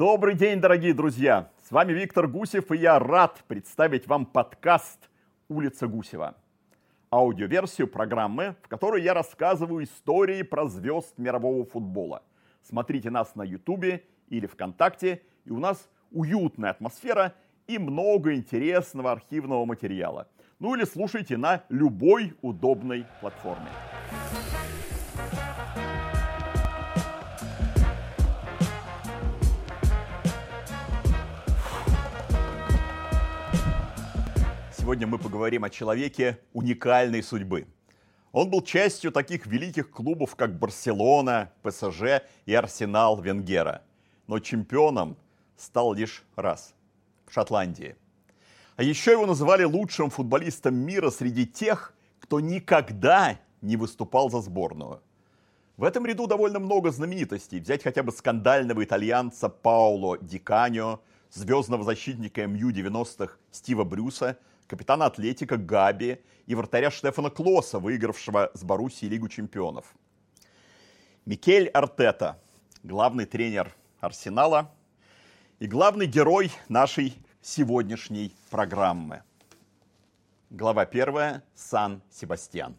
Добрый день, дорогие друзья! С вами Виктор Гусев, и я рад представить вам подкаст «Улица Гусева». Аудиоверсию программы, в которой я рассказываю истории про звезд мирового футбола. Смотрите нас на Ютубе или ВКонтакте, и у нас уютная атмосфера и много интересного архивного материала. Ну или слушайте на любой удобной платформе. Сегодня мы поговорим о человеке уникальной судьбы. Он был частью таких великих клубов, как Барселона, ПСЖ и Арсенал Венгера. Но чемпионом стал лишь раз – в Шотландии. А еще его называли лучшим футболистом мира среди тех, кто никогда не выступал за сборную. В этом ряду довольно много знаменитостей. Взять хотя бы скандального итальянца Пауло Ди Каньо, звездного защитника МЮ 90-х Стива Брюса – капитана Атлетика Габи и вратаря Штефана Клоса, выигравшего с Боруссией Лигу чемпионов. Микель Артета, главный тренер Арсенала и главный герой нашей сегодняшней программы. Глава первая. Сан-Себастьян.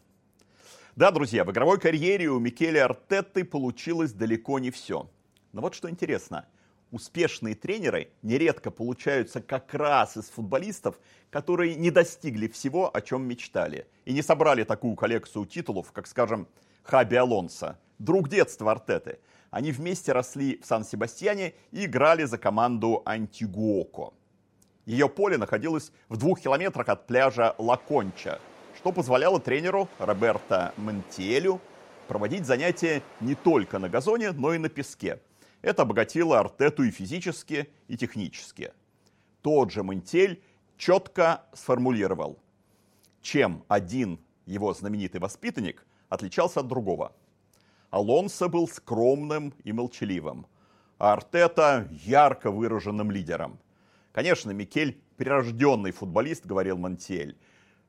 Да, друзья, в игровой карьере у Микеля Артеты получилось далеко не все. Но вот что интересно – успешные тренеры нередко получаются как раз из футболистов, которые не достигли всего, о чем мечтали, и не собрали такую коллекцию титулов, как, скажем, Хаби Алонсо, друг детства Артеты. Они вместе росли в Сан-Себастьяне и играли за команду Антигуоко. Ее поле находилось в двух километрах от пляжа Лаконча, что позволяло тренеру Роберто Монтиэлю проводить занятия не только на газоне, но и на песке – это обогатило Артету и физически, и технически. Тот же Монтель четко сформулировал, чем один его знаменитый воспитанник отличался от другого. Алонсо был скромным и молчаливым, а Артета ярко выраженным лидером. Конечно, Микель прирожденный футболист, говорил Монтель,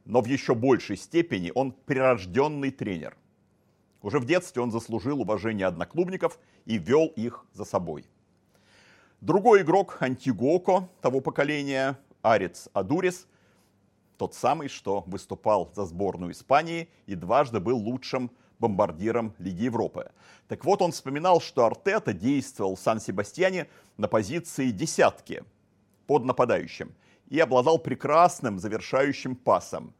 но в еще большей степени он прирожденный тренер. Уже в детстве он заслужил уважение одноклубников и вел их за собой. Другой игрок Антигуоко того поколения, Арец Адурис, тот самый, что выступал за сборную Испании и дважды был лучшим бомбардиром Лиги Европы. Так вот, он вспоминал, что Артета действовал в Сан-Себастьяне на позиции десятки под нападающим и обладал прекрасным завершающим пасом,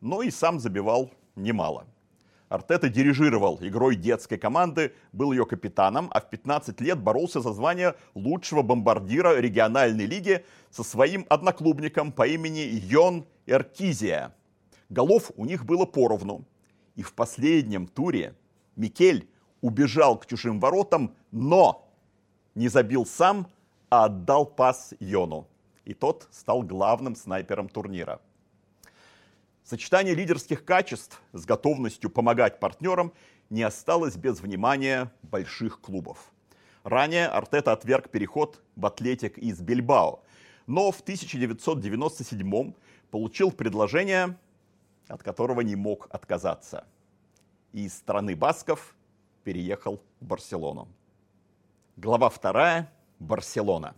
но и сам забивал немало – Артета дирижировал игрой детской команды, был ее капитаном, а в 15 лет боролся за звание лучшего бомбардира региональной лиги со своим одноклубником по имени Йон Эркизия. Голов у них было поровну. И в последнем туре Микель убежал к чужим воротам, но не забил сам, а отдал пас Йону. И тот стал главным снайпером турнира. Сочетание лидерских качеств с готовностью помогать партнерам не осталось без внимания больших клубов. Ранее Артета отверг переход в Атлетик из Бильбао, но в 1997 получил предложение, от которого не мог отказаться. И из страны басков переехал в Барселону. Глава вторая. Барселона.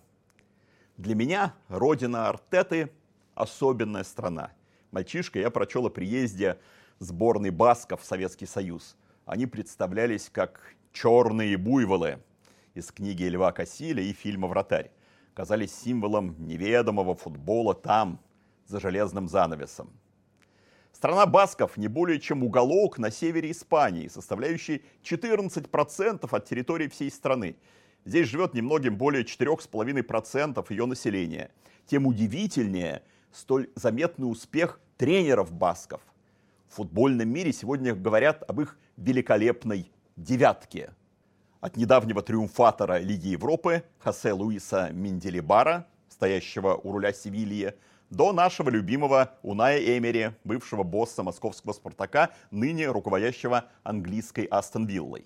Для меня родина Артеты – особенная страна – мальчишка, я прочел о приезде сборной Басков в Советский Союз. Они представлялись как черные буйволы из книги Льва Кассиля и фильма «Вратарь». Казались символом неведомого футбола там, за железным занавесом. Страна басков не более чем уголок на севере Испании, составляющий 14% от территории всей страны. Здесь живет немногим более 4,5% ее населения. Тем удивительнее – столь заметный успех тренеров басков. В футбольном мире сегодня говорят об их великолепной девятке. От недавнего триумфатора Лиги Европы Хосе Луиса Менделибара, стоящего у руля Севильи, до нашего любимого Уная Эмери, бывшего босса московского «Спартака», ныне руководящего английской Астон Виллой.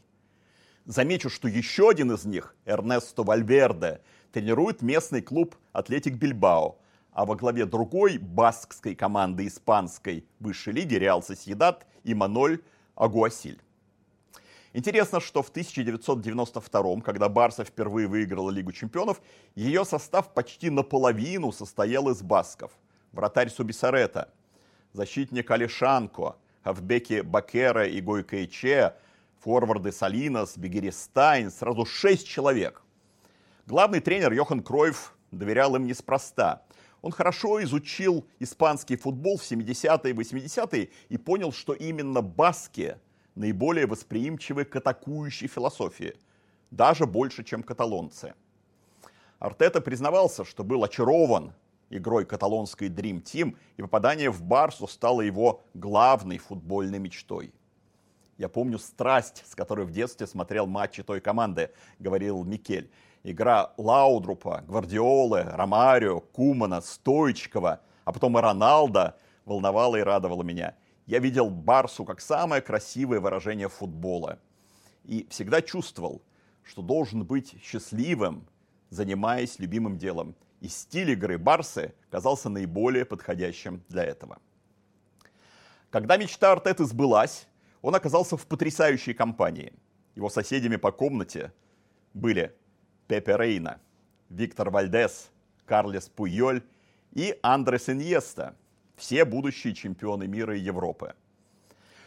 Замечу, что еще один из них, Эрнесто Вальверде, тренирует местный клуб «Атлетик Бильбао», а во главе другой баскской команды испанской высшей лиги Реал Сосьедад и Маноль Агуасиль. Интересно, что в 1992, когда Барса впервые выиграла Лигу чемпионов, ее состав почти наполовину состоял из басков. Вратарь Субисарета, защитник Алишанко, Хавбеки Бакера и Гойкайче, форварды Салинас, Бегеристайн, сразу шесть человек. Главный тренер Йохан Кройф доверял им неспроста. Он хорошо изучил испанский футбол в 70-е и 80-е и понял, что именно баски наиболее восприимчивы к атакующей философии, даже больше, чем каталонцы. Артета признавался, что был очарован игрой каталонской Dream Team, и попадание в Барсу стало его главной футбольной мечтой. Я помню страсть, с которой в детстве смотрел матчи той команды, говорил Микель. Игра Лаудрупа, Гвардиолы, Ромарио, Кумана, Стоичкова, а потом и Роналда волновала и радовала меня. Я видел Барсу как самое красивое выражение футбола. И всегда чувствовал, что должен быть счастливым, занимаясь любимым делом и стиль игры Барсы казался наиболее подходящим для этого. Когда мечта Артеты сбылась, он оказался в потрясающей компании. Его соседями по комнате были Пепе Рейна, Виктор Вальдес, Карлес Пуйоль и Андрес Иньеста, все будущие чемпионы мира и Европы.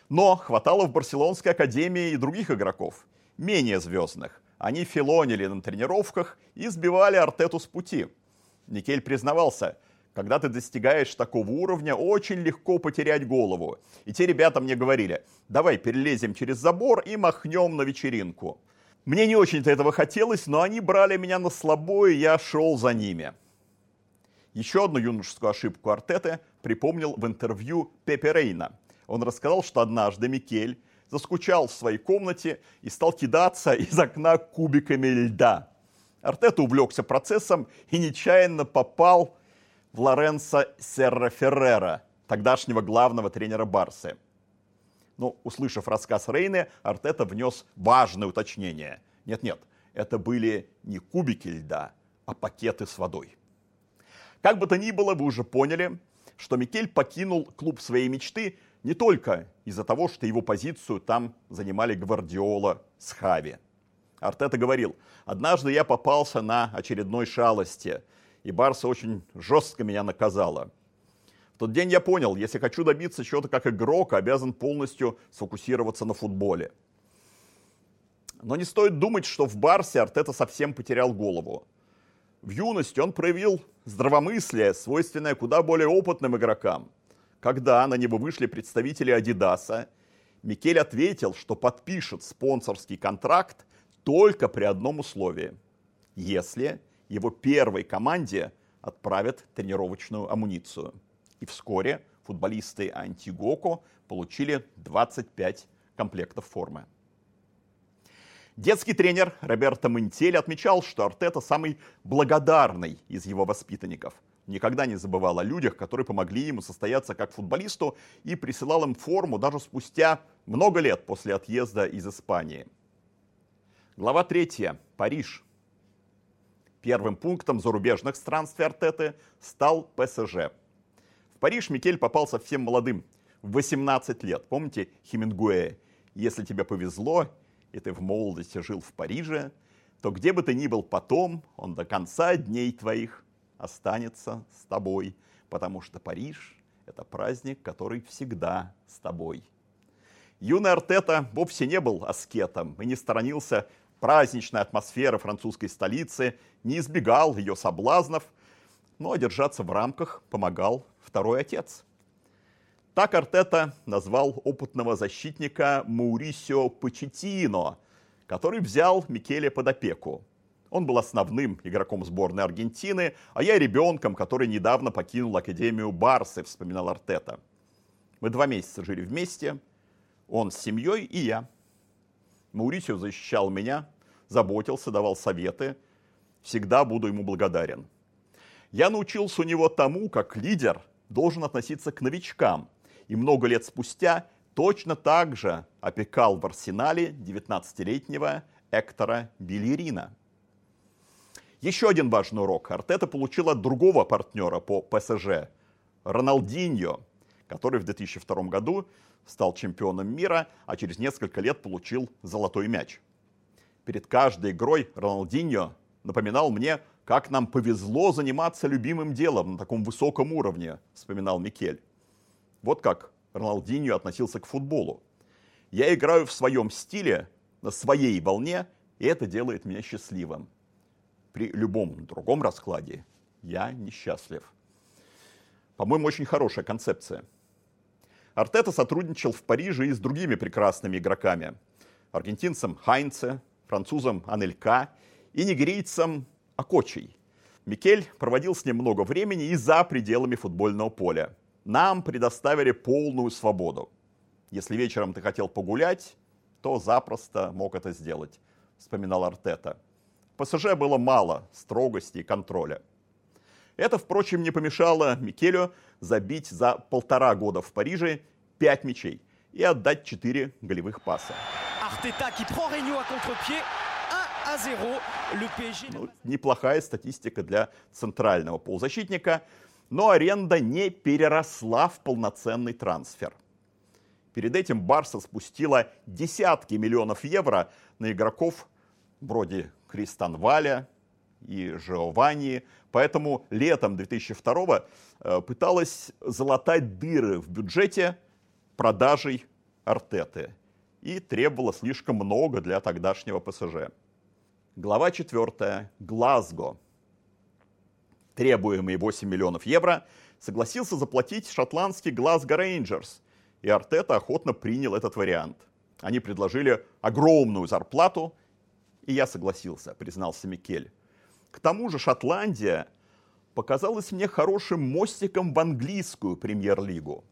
Но хватало в Барселонской академии и других игроков, менее звездных. Они филонили на тренировках и сбивали Артету с пути – Никель признавался, когда ты достигаешь такого уровня, очень легко потерять голову. И те ребята мне говорили, давай перелезем через забор и махнем на вечеринку. Мне не очень-то этого хотелось, но они брали меня на слабо, и я шел за ними. Еще одну юношескую ошибку Артеты припомнил в интервью Пепе Рейна. Он рассказал, что однажды Микель заскучал в своей комнате и стал кидаться из окна кубиками льда. Артета увлекся процессом и нечаянно попал в Лоренцо Серра Феррера, тогдашнего главного тренера Барсы. Но, услышав рассказ Рейны, Артета внес важное уточнение. Нет-нет, это были не кубики льда, а пакеты с водой. Как бы то ни было, вы уже поняли, что Микель покинул клуб своей мечты не только из-за того, что его позицию там занимали Гвардиола с Хави – Артета говорил, однажды я попался на очередной шалости, и Барса очень жестко меня наказала. В тот день я понял, если хочу добиться чего-то как игрок, обязан полностью сфокусироваться на футболе. Но не стоит думать, что в Барсе Артета совсем потерял голову. В юности он проявил здравомыслие, свойственное куда более опытным игрокам. Когда на него вышли представители Адидаса, Микель ответил, что подпишет спонсорский контракт только при одном условии. Если его первой команде отправят тренировочную амуницию. И вскоре футболисты Антигоко получили 25 комплектов формы. Детский тренер Роберто Монтель отмечал, что Артета самый благодарный из его воспитанников. Никогда не забывал о людях, которые помогли ему состояться как футболисту и присылал им форму даже спустя много лет после отъезда из Испании – Глава 3. Париж. Первым пунктом зарубежных странствий Артеты стал ПСЖ. В Париж Микель попал совсем молодым, в 18 лет. Помните Хемингуэя? Если тебе повезло, и ты в молодости жил в Париже, то где бы ты ни был потом, он до конца дней твоих останется с тобой, потому что Париж – это праздник, который всегда с тобой. Юный Артета вовсе не был аскетом и не сторонился праздничной атмосферы французской столицы, не избегал ее соблазнов, но держаться в рамках помогал второй отец. Так Артета назвал опытного защитника Маурисио Почетино, который взял Микеле под опеку. Он был основным игроком сборной Аргентины, а я ребенком, который недавно покинул Академию Барсы, вспоминал Артета. Мы два месяца жили вместе, он с семьей и я – Маурисио защищал меня, заботился, давал советы. Всегда буду ему благодарен. Я научился у него тому, как лидер должен относиться к новичкам. И много лет спустя точно так же опекал в арсенале 19-летнего Эктора Белерина. Еще один важный урок Артета получил от другого партнера по ПСЖ, Роналдиньо, который в 2002 году стал чемпионом мира, а через несколько лет получил золотой мяч. Перед каждой игрой Роналдиньо напоминал мне, как нам повезло заниматься любимым делом на таком высоком уровне, вспоминал Микель. Вот как Роналдиньо относился к футболу. Я играю в своем стиле, на своей волне, и это делает меня счастливым. При любом другом раскладе я несчастлив. По-моему, очень хорошая концепция. Артета сотрудничал в Париже и с другими прекрасными игроками. Аргентинцем Хайнце, французом Анелька и нигерийцем Акочей. Микель проводил с ним много времени и за пределами футбольного поля. Нам предоставили полную свободу. Если вечером ты хотел погулять, то запросто мог это сделать, вспоминал Артета. ПСЖ было мало строгости и контроля. Это, впрочем, не помешало Микелю забить за полтора года в Париже пять мячей и отдать четыре голевых паса. Артета, qui prend contre-pied, ну, неплохая статистика для центрального полузащитника, но аренда не переросла в полноценный трансфер. Перед этим Барса спустила десятки миллионов евро на игроков вроде Кристан Валя и Жеованни, поэтому летом 2002 э, пыталась залатать дыры в бюджете продажей Артеты и требовала слишком много для тогдашнего ПСЖ. Глава 4. Глазго. Требуемые 8 миллионов евро согласился заплатить шотландский Глазго Рейнджерс, и Артета охотно принял этот вариант. Они предложили огромную зарплату, и я согласился, признался Микель. К тому же Шотландия показалась мне хорошим мостиком в английскую премьер-лигу.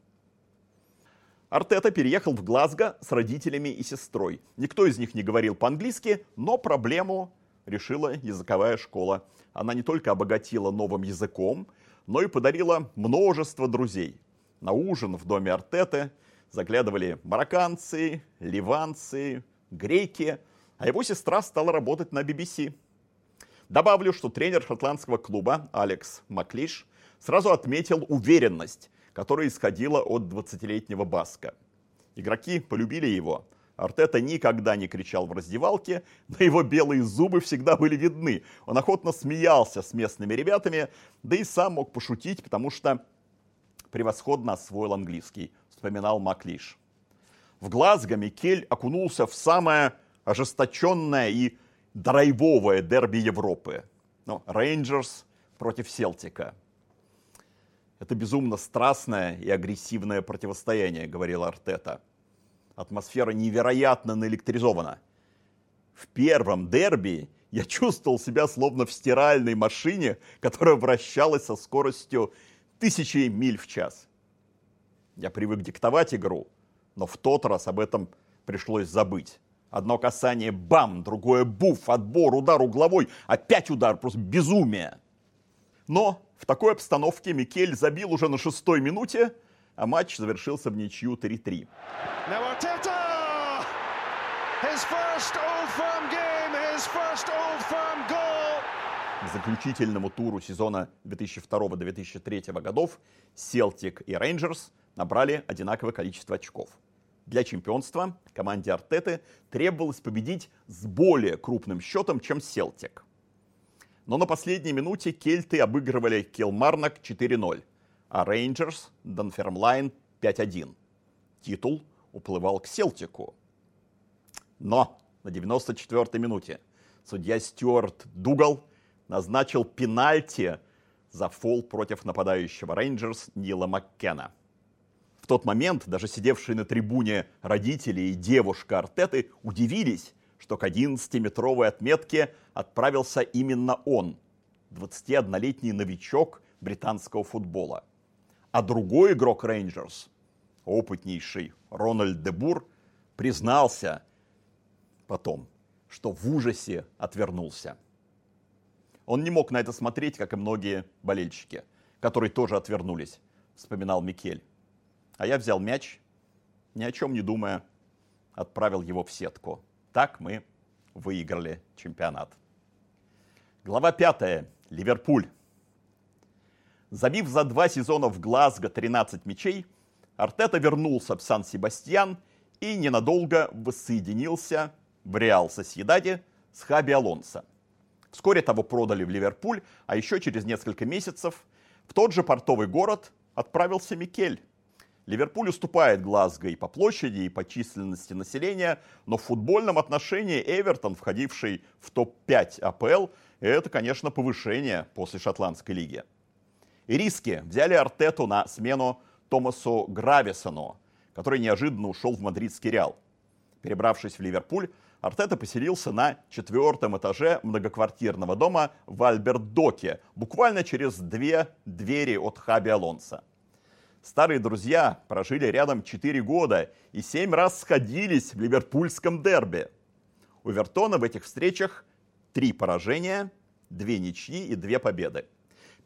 Артета переехал в Глазго с родителями и сестрой. Никто из них не говорил по-английски, но проблему решила языковая школа. Она не только обогатила новым языком, но и подарила множество друзей. На ужин в доме Артеты заглядывали марокканцы, ливанцы, греки, а его сестра стала работать на BBC. Добавлю, что тренер шотландского клуба Алекс Маклиш сразу отметил уверенность, которая исходила от 20-летнего Баска. Игроки полюбили его. Артета никогда не кричал в раздевалке, но его белые зубы всегда были видны. Он охотно смеялся с местными ребятами, да и сам мог пошутить, потому что превосходно освоил английский, вспоминал Маклиш. В Глазго Микель окунулся в самое ожесточенное и драйвовое дерби Европы. Ну, Рейнджерс против Селтика – это безумно страстное и агрессивное противостояние, говорил Артета. Атмосфера невероятно наэлектризована. В первом дерби я чувствовал себя словно в стиральной машине, которая вращалась со скоростью тысячи миль в час. Я привык диктовать игру, но в тот раз об этом пришлось забыть. Одно касание – бам, другое – буф, отбор, удар угловой, опять удар, просто безумие. Но в такой обстановке Микель забил уже на шестой минуте, а матч завершился в ничью 3-3. К заключительному туру сезона 2002-2003 годов Селтик и Рейнджерс набрали одинаковое количество очков. Для чемпионства команде Артеты требовалось победить с более крупным счетом, чем Селтик. Но на последней минуте кельты обыгрывали Килмарнок 4-0, а Рейнджерс – Данфермлин 5-1. Титул уплывал к Селтику. Но на 94-й минуте судья Стюарт Дугал назначил пенальти за фол против нападающего Рейнджерс Нила Маккена. В тот момент даже сидевшие на трибуне родители и девушка Артеты удивились, что к 11-метровой отметке отправился именно он, 21-летний новичок британского футбола. А другой игрок Рейнджерс, опытнейший Рональд Дебур, признался потом, что в ужасе отвернулся. Он не мог на это смотреть, как и многие болельщики, которые тоже отвернулись, вспоминал Микель. А я взял мяч, ни о чем не думая, отправил его в сетку. Так мы выиграли чемпионат. Глава 5. Ливерпуль. Забив за два сезона в Глазго 13 мячей, Артета вернулся в Сан-Себастьян и ненадолго воссоединился в Реал Сосьедаде с Хаби Алонсо. Вскоре того продали в Ливерпуль, а еще через несколько месяцев в тот же портовый город отправился Микель. Ливерпуль уступает Глазго и по площади, и по численности населения, но в футбольном отношении Эвертон, входивший в топ-5 АПЛ, это, конечно, повышение после шотландской лиги. И риски взяли Артету на смену Томасу Грависону, который неожиданно ушел в мадридский Реал. Перебравшись в Ливерпуль, Артета поселился на четвертом этаже многоквартирного дома в Альберт-Доке, буквально через две двери от Хаби Алонса. Старые друзья прожили рядом 4 года и 7 раз сходились в ливерпульском дерби. У Вертона в этих встречах три поражения, две ничьи и две победы.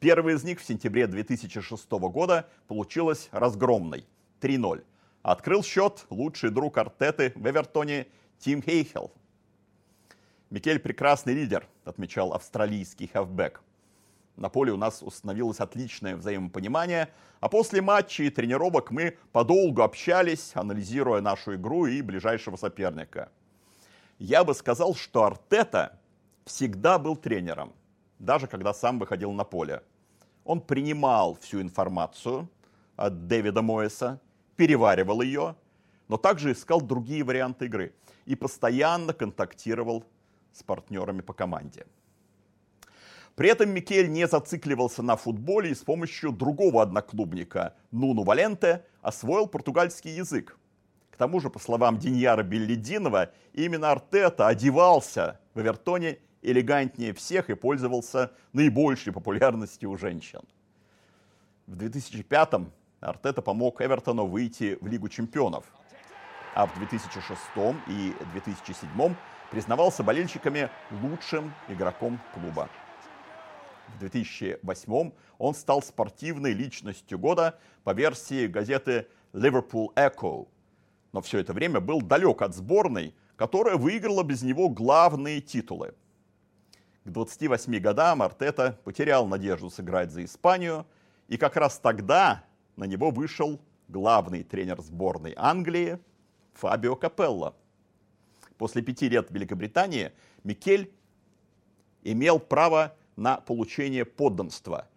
Первая из них в сентябре 2006 года получилась разгромной – 3-0. Открыл счет лучший друг Артеты в Эвертоне Тим Хейхел. Микель прекрасный лидер, отмечал австралийский хавбэк. На поле у нас установилось отличное взаимопонимание, а после матчей и тренировок мы подолгу общались, анализируя нашу игру и ближайшего соперника. Я бы сказал, что Артета всегда был тренером, даже когда сам выходил на поле. Он принимал всю информацию от Дэвида Моэса, переваривал ее, но также искал другие варианты игры и постоянно контактировал с партнерами по команде. При этом Микель не зацикливался на футболе и с помощью другого одноклубника, Нуну Валенте, освоил португальский язык. К тому же, по словам Диньяра Беллидинова, именно Артета одевался в Эвертоне элегантнее всех и пользовался наибольшей популярностью у женщин. В 2005-м Артета помог Эвертону выйти в Лигу чемпионов, а в 2006 и 2007 признавался болельщиками лучшим игроком клуба. В 2008 он стал спортивной личностью года по версии газеты Liverpool Echo, но все это время был далек от сборной, которая выиграла без него главные титулы – к 28 годам Артета потерял надежду сыграть за Испанию, и как раз тогда на него вышел главный тренер сборной Англии Фабио Капелло. После пяти лет в Великобритании Микель имел право на получение подданства,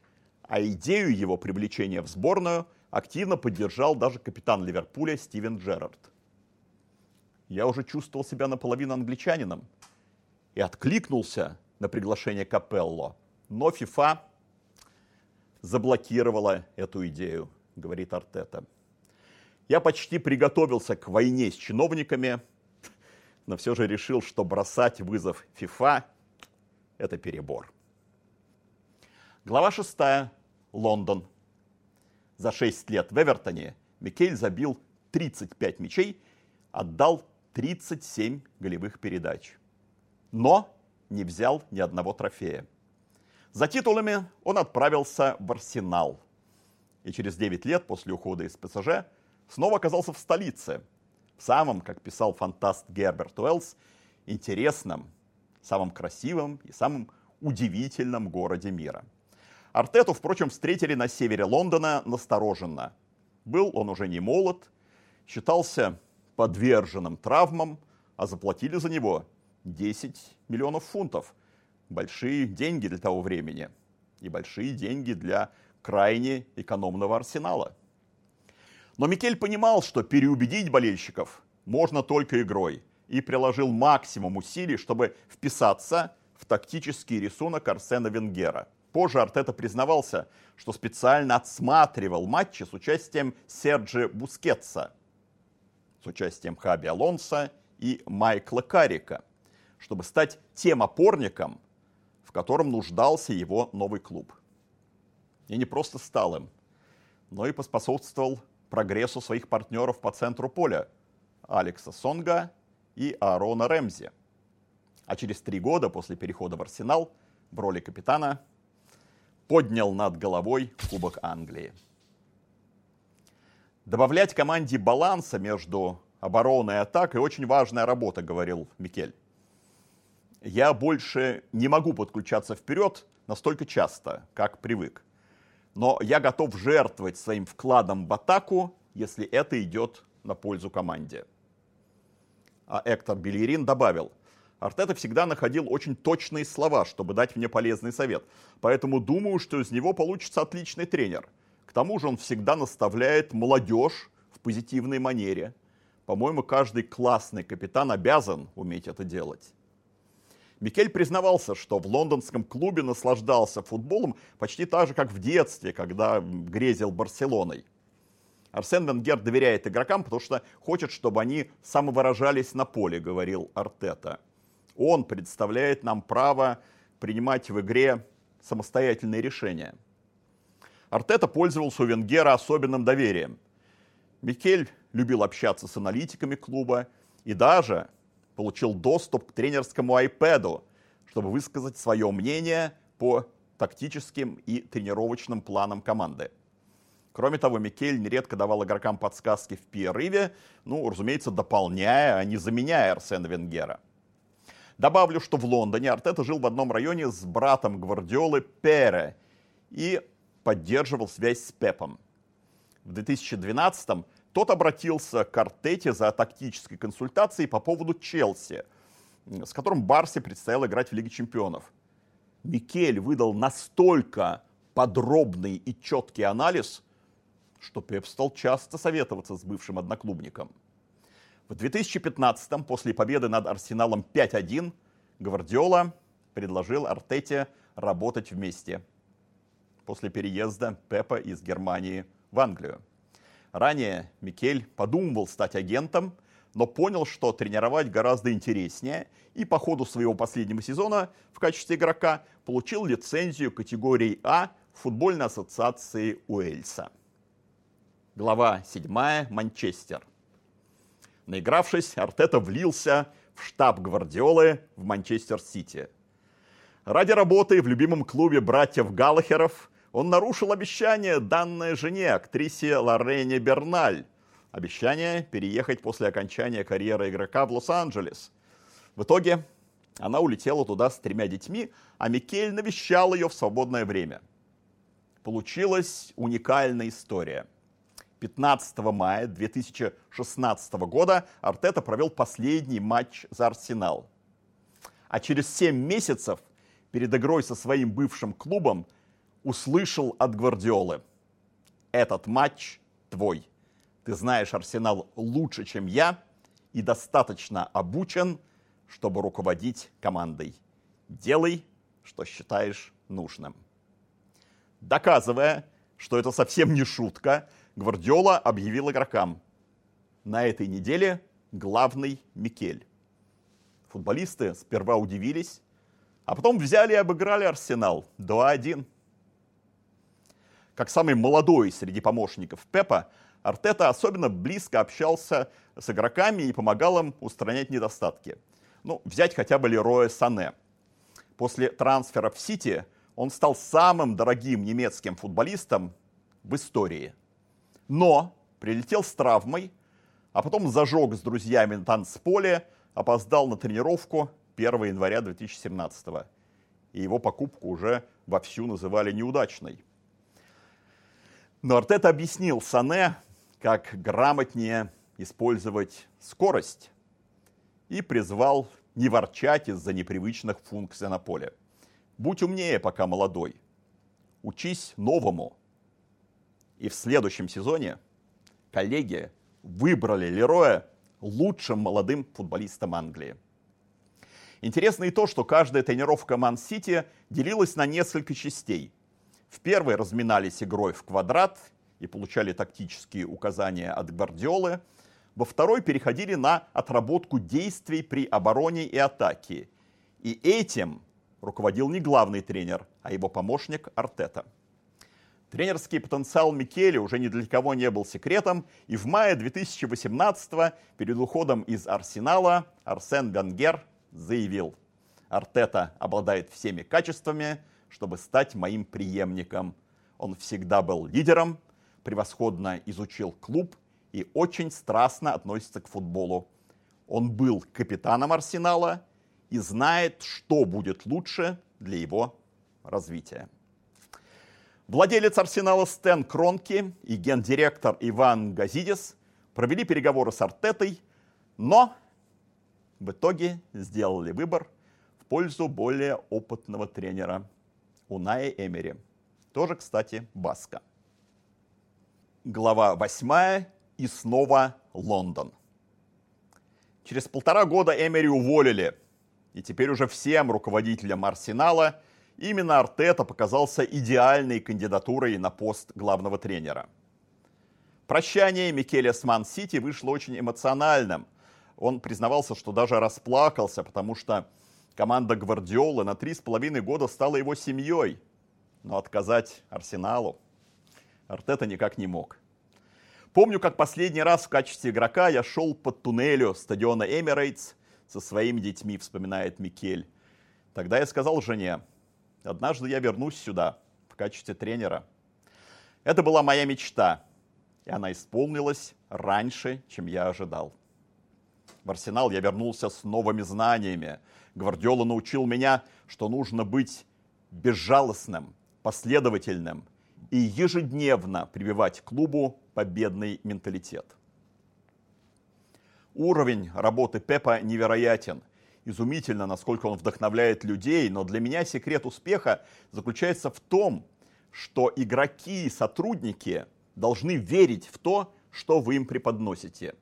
а идею его привлечения в сборную активно поддержал даже капитан Ливерпуля Стивен Джерард. Я уже чувствовал себя наполовину англичанином и откликнулся на приглашение Капелло. Но ФИФА заблокировала эту идею, говорит Артета. Я почти приготовился к войне с чиновниками, но все же решил, что бросать вызов ФИФА – это перебор. Глава 6. Лондон. За 6 лет в Эвертоне Микель забил 35 мячей, отдал 37 голевых передач. Но не взял ни одного трофея. За титулами он отправился в Арсенал. И через 9 лет после ухода из ПСЖ снова оказался в столице, в самом, как писал фантаст Герберт Уэллс, интересном, самом красивом и самом удивительном городе мира. Артету, впрочем, встретили на севере Лондона настороженно. Был он уже не молод, считался подверженным травмам, а заплатили за него 10 миллионов фунтов. Большие деньги для того времени. И большие деньги для крайне экономного арсенала. Но Микель понимал, что переубедить болельщиков можно только игрой. И приложил максимум усилий, чтобы вписаться в тактический рисунок Арсена Венгера. Позже Артета признавался, что специально отсматривал матчи с участием Серджи Бускетса, с участием Хаби Алонса и Майкла Каррика – чтобы стать тем опорником, в котором нуждался его новый клуб. И не просто стал им, но и поспособствовал прогрессу своих партнеров по центру поля Алекса Сонга и Аарона Рэмзи. А через три года после перехода в Арсенал в роли капитана поднял над головой Кубок Англии. Добавлять команде баланса между обороной и атакой очень важная работа, говорил Микель я больше не могу подключаться вперед настолько часто, как привык. Но я готов жертвовать своим вкладом в атаку если это идет на пользу команде. А Эктор Белерин добавил, Артета всегда находил очень точные слова, чтобы дать мне полезный совет. Поэтому думаю, что из него получится отличный тренер. К тому же он всегда наставляет молодежь в позитивной манере. По-моему, каждый классный капитан обязан уметь это делать. Микель признавался, что в лондонском клубе наслаждался футболом почти так же, как в детстве, когда грезил Барселоной. Арсен Венгер доверяет игрокам, потому что хочет, чтобы они самовыражались на поле, говорил Артета. Он представляет нам право принимать в игре самостоятельные решения. Артета пользовался у Венгера особенным доверием. Микель любил общаться с аналитиками клуба и даже получил доступ к тренерскому iPad, чтобы высказать свое мнение по тактическим и тренировочным планам команды. Кроме того, Микель нередко давал игрокам подсказки в перерыве, ну, разумеется, дополняя, а не заменяя Арсена Венгера. Добавлю, что в Лондоне Артета жил в одном районе с братом Гвардиолы Пере и поддерживал связь с Пепом. В 2012-м тот обратился к Артете за тактической консультацией по поводу Челси, с которым Барсе предстояло играть в Лиге чемпионов. Микель выдал настолько подробный и четкий анализ, что Пеп стал часто советоваться с бывшим одноклубником. В 2015-м, после победы над Арсеналом 5-1, Гвардиола предложил Артете работать вместе после переезда Пепа из Германии в Англию. Ранее Микель подумывал стать агентом, но понял, что тренировать гораздо интереснее, и по ходу своего последнего сезона в качестве игрока получил лицензию категории А футбольной ассоциации Уэльса. Глава 7. Манчестер. Наигравшись, Артета влился в штаб Гвардиолы в Манчестер-Сити. Ради работы в любимом клубе братьев Галлахеров он нарушил обещание, данное жене, актрисе Лорене Берналь. Обещание переехать после окончания карьеры игрока в Лос-Анджелес. В итоге она улетела туда с тремя детьми, а Микель навещал ее в свободное время. Получилась уникальная история. 15 мая 2016 года Артета провел последний матч за Арсенал. А через 7 месяцев перед игрой со своим бывшим клубом услышал от Гвардиолы. Этот матч твой. Ты знаешь Арсенал лучше, чем я, и достаточно обучен, чтобы руководить командой. Делай, что считаешь нужным. Доказывая, что это совсем не шутка, Гвардиола объявил игрокам. На этой неделе главный Микель. Футболисты сперва удивились, а потом взяли и обыграли Арсенал 2-1. Как самый молодой среди помощников Пепа, Артета особенно близко общался с игроками и помогал им устранять недостатки. Ну, взять хотя бы Лероя Сане. После трансфера в Сити он стал самым дорогим немецким футболистом в истории. Но прилетел с травмой, а потом зажег с друзьями на танцполе, опоздал на тренировку 1 января 2017 И его покупку уже вовсю называли неудачной. Но Артета объяснил Сане, как грамотнее использовать скорость и призвал не ворчать из-за непривычных функций на поле. Будь умнее, пока молодой. Учись новому. И в следующем сезоне коллеги выбрали Лероя лучшим молодым футболистом Англии. Интересно и то, что каждая тренировка Ман-Сити делилась на несколько частей – в первой разминались игрой в квадрат и получали тактические указания от Гвардиолы. Во второй переходили на отработку действий при обороне и атаке. И этим руководил не главный тренер, а его помощник Артета. Тренерский потенциал Микеле уже ни для кого не был секретом, и в мае 2018 перед уходом из Арсенала Арсен Венгер заявил, Артета обладает всеми качествами, чтобы стать моим преемником. Он всегда был лидером, превосходно изучил клуб и очень страстно относится к футболу. Он был капитаном Арсенала и знает, что будет лучше для его развития. Владелец Арсенала Стэн Кронки и гендиректор Иван Газидис провели переговоры с Артетой, но в итоге сделали выбор в пользу более опытного тренера Уная Эмери. Тоже, кстати, Баска. Глава 8 и снова Лондон. Через полтора года Эмери уволили, и теперь уже всем руководителям Арсенала именно Артета показался идеальной кандидатурой на пост главного тренера. Прощание Микеля с Ман-Сити вышло очень эмоциональным. Он признавался, что даже расплакался, потому что команда Гвардиолы на три с половиной года стала его семьей. Но отказать Арсеналу Артета никак не мог. Помню, как последний раз в качестве игрока я шел по туннелю стадиона Эмирейтс со своими детьми, вспоминает Микель. Тогда я сказал жене, однажды я вернусь сюда в качестве тренера. Это была моя мечта, и она исполнилась раньше, чем я ожидал. В Арсенал я вернулся с новыми знаниями. Гвардиола научил меня, что нужно быть безжалостным, последовательным и ежедневно прививать клубу победный менталитет. Уровень работы Пепа невероятен. Изумительно, насколько он вдохновляет людей, но для меня секрет успеха заключается в том, что игроки и сотрудники должны верить в то, что вы им преподносите.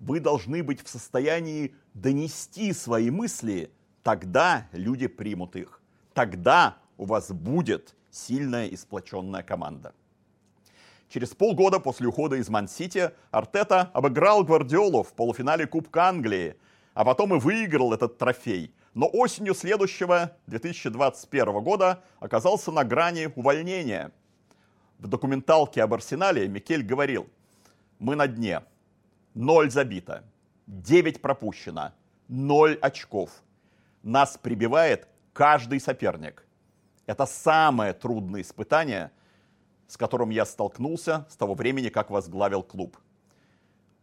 Вы должны быть в состоянии донести свои мысли, тогда люди примут их. Тогда у вас будет сильная и сплоченная команда. Через полгода после ухода из Ман-Сити Артета обыграл Гвардиолу в полуфинале Кубка Англии, а потом и выиграл этот трофей. Но осенью следующего, 2021 года, оказался на грани увольнения. В документалке об Арсенале Микель говорил, мы на дне, ноль забито, 9 пропущено, ноль очков. Нас прибивает каждый соперник. Это самое трудное испытание – с которым я столкнулся с того времени, как возглавил клуб.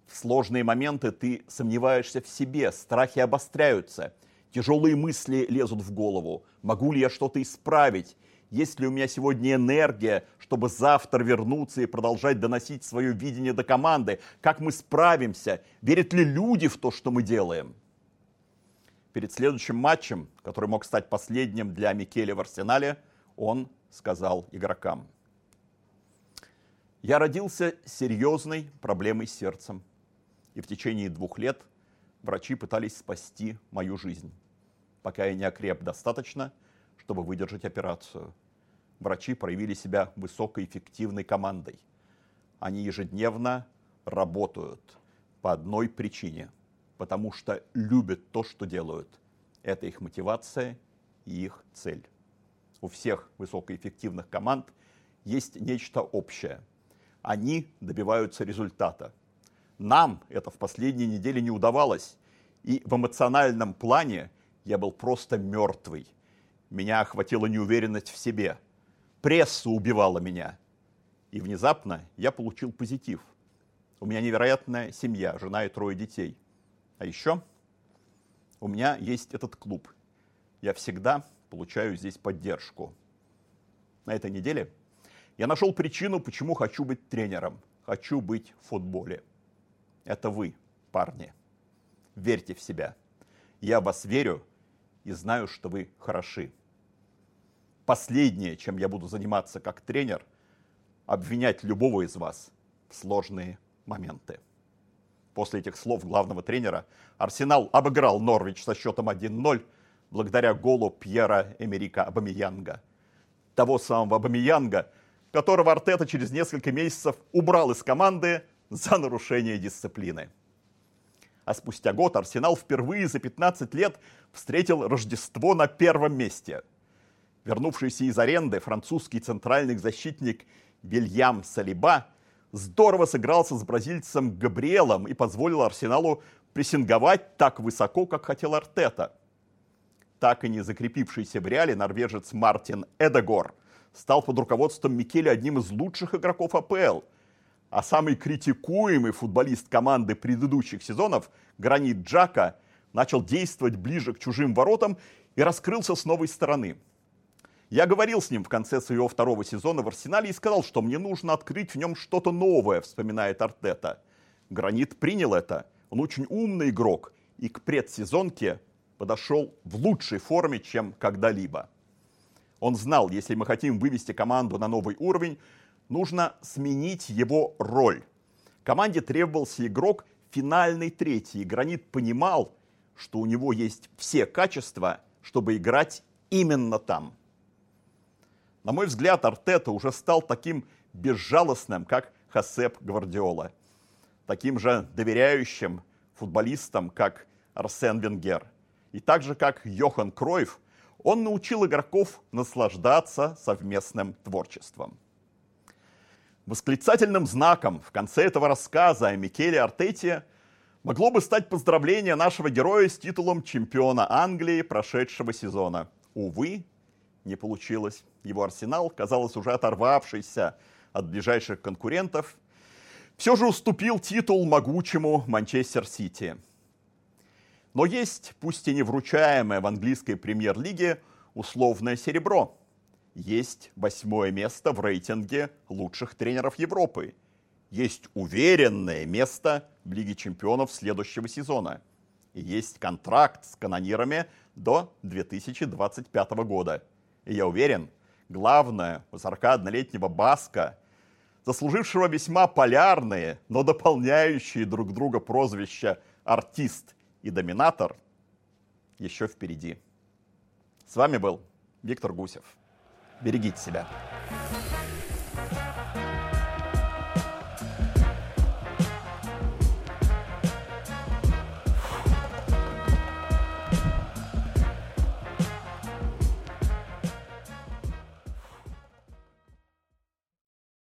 В сложные моменты ты сомневаешься в себе, страхи обостряются, тяжелые мысли лезут в голову. Могу ли я что-то исправить? Есть ли у меня сегодня энергия, чтобы завтра вернуться и продолжать доносить свое видение до команды? Как мы справимся? Верят ли люди в то, что мы делаем? Перед следующим матчем, который мог стать последним для Микеля в Арсенале, он сказал игрокам – я родился серьезной проблемой с сердцем. И в течение двух лет врачи пытались спасти мою жизнь, пока я не окреп достаточно, чтобы выдержать операцию. Врачи проявили себя высокоэффективной командой. Они ежедневно работают по одной причине, потому что любят то, что делают. Это их мотивация и их цель. У всех высокоэффективных команд есть нечто общее – они добиваются результата. Нам это в последние недели не удавалось. И в эмоциональном плане я был просто мертвый. Меня охватила неуверенность в себе. Пресса убивала меня. И внезапно я получил позитив. У меня невероятная семья, жена и трое детей. А еще у меня есть этот клуб. Я всегда получаю здесь поддержку. На этой неделе я нашел причину, почему хочу быть тренером. Хочу быть в футболе. Это вы, парни. Верьте в себя. Я в вас верю и знаю, что вы хороши. Последнее, чем я буду заниматься как тренер, обвинять любого из вас в сложные моменты. После этих слов главного тренера Арсенал обыграл Норвич со счетом 1-0 благодаря голу Пьера Эмерика Абамиянга. Того самого Абамиянга, которого Артета через несколько месяцев убрал из команды за нарушение дисциплины. А спустя год Арсенал впервые за 15 лет встретил Рождество на первом месте. Вернувшийся из аренды французский центральный защитник Вильям Салиба здорово сыгрался с бразильцем Габриэлом и позволил Арсеналу прессинговать так высоко, как хотел Артета. Так и не закрепившийся в реале норвежец Мартин Эдегор – стал под руководством Микеля одним из лучших игроков АПЛ. А самый критикуемый футболист команды предыдущих сезонов, Гранит Джака, начал действовать ближе к чужим воротам и раскрылся с новой стороны. Я говорил с ним в конце своего второго сезона в Арсенале и сказал, что мне нужно открыть в нем что-то новое, вспоминает Артета. Гранит принял это. Он очень умный игрок и к предсезонке подошел в лучшей форме, чем когда-либо. Он знал, если мы хотим вывести команду на новый уровень, нужно сменить его роль. Команде требовался игрок финальный третий. Гранит понимал, что у него есть все качества, чтобы играть именно там. На мой взгляд, Артета уже стал таким безжалостным, как Хасеп Гвардиола. Таким же доверяющим футболистом, как Арсен Венгер. И так же, как Йохан Кройф, он научил игроков наслаждаться совместным творчеством. Восклицательным знаком в конце этого рассказа о Микеле Артете могло бы стать поздравление нашего героя с титулом чемпиона Англии прошедшего сезона. Увы, не получилось. Его арсенал, казалось, уже оторвавшийся от ближайших конкурентов, все же уступил титул могучему Манчестер Сити. Но есть, пусть и не вручаемое в английской премьер-лиге, условное серебро. Есть восьмое место в рейтинге лучших тренеров Европы. Есть уверенное место в Лиге чемпионов следующего сезона. И есть контракт с канонирами до 2025 года. И я уверен, главное у 41-летнего Баска, заслужившего весьма полярные, но дополняющие друг друга прозвища артист и доминатор еще впереди. С вами был Виктор Гусев. Берегите себя.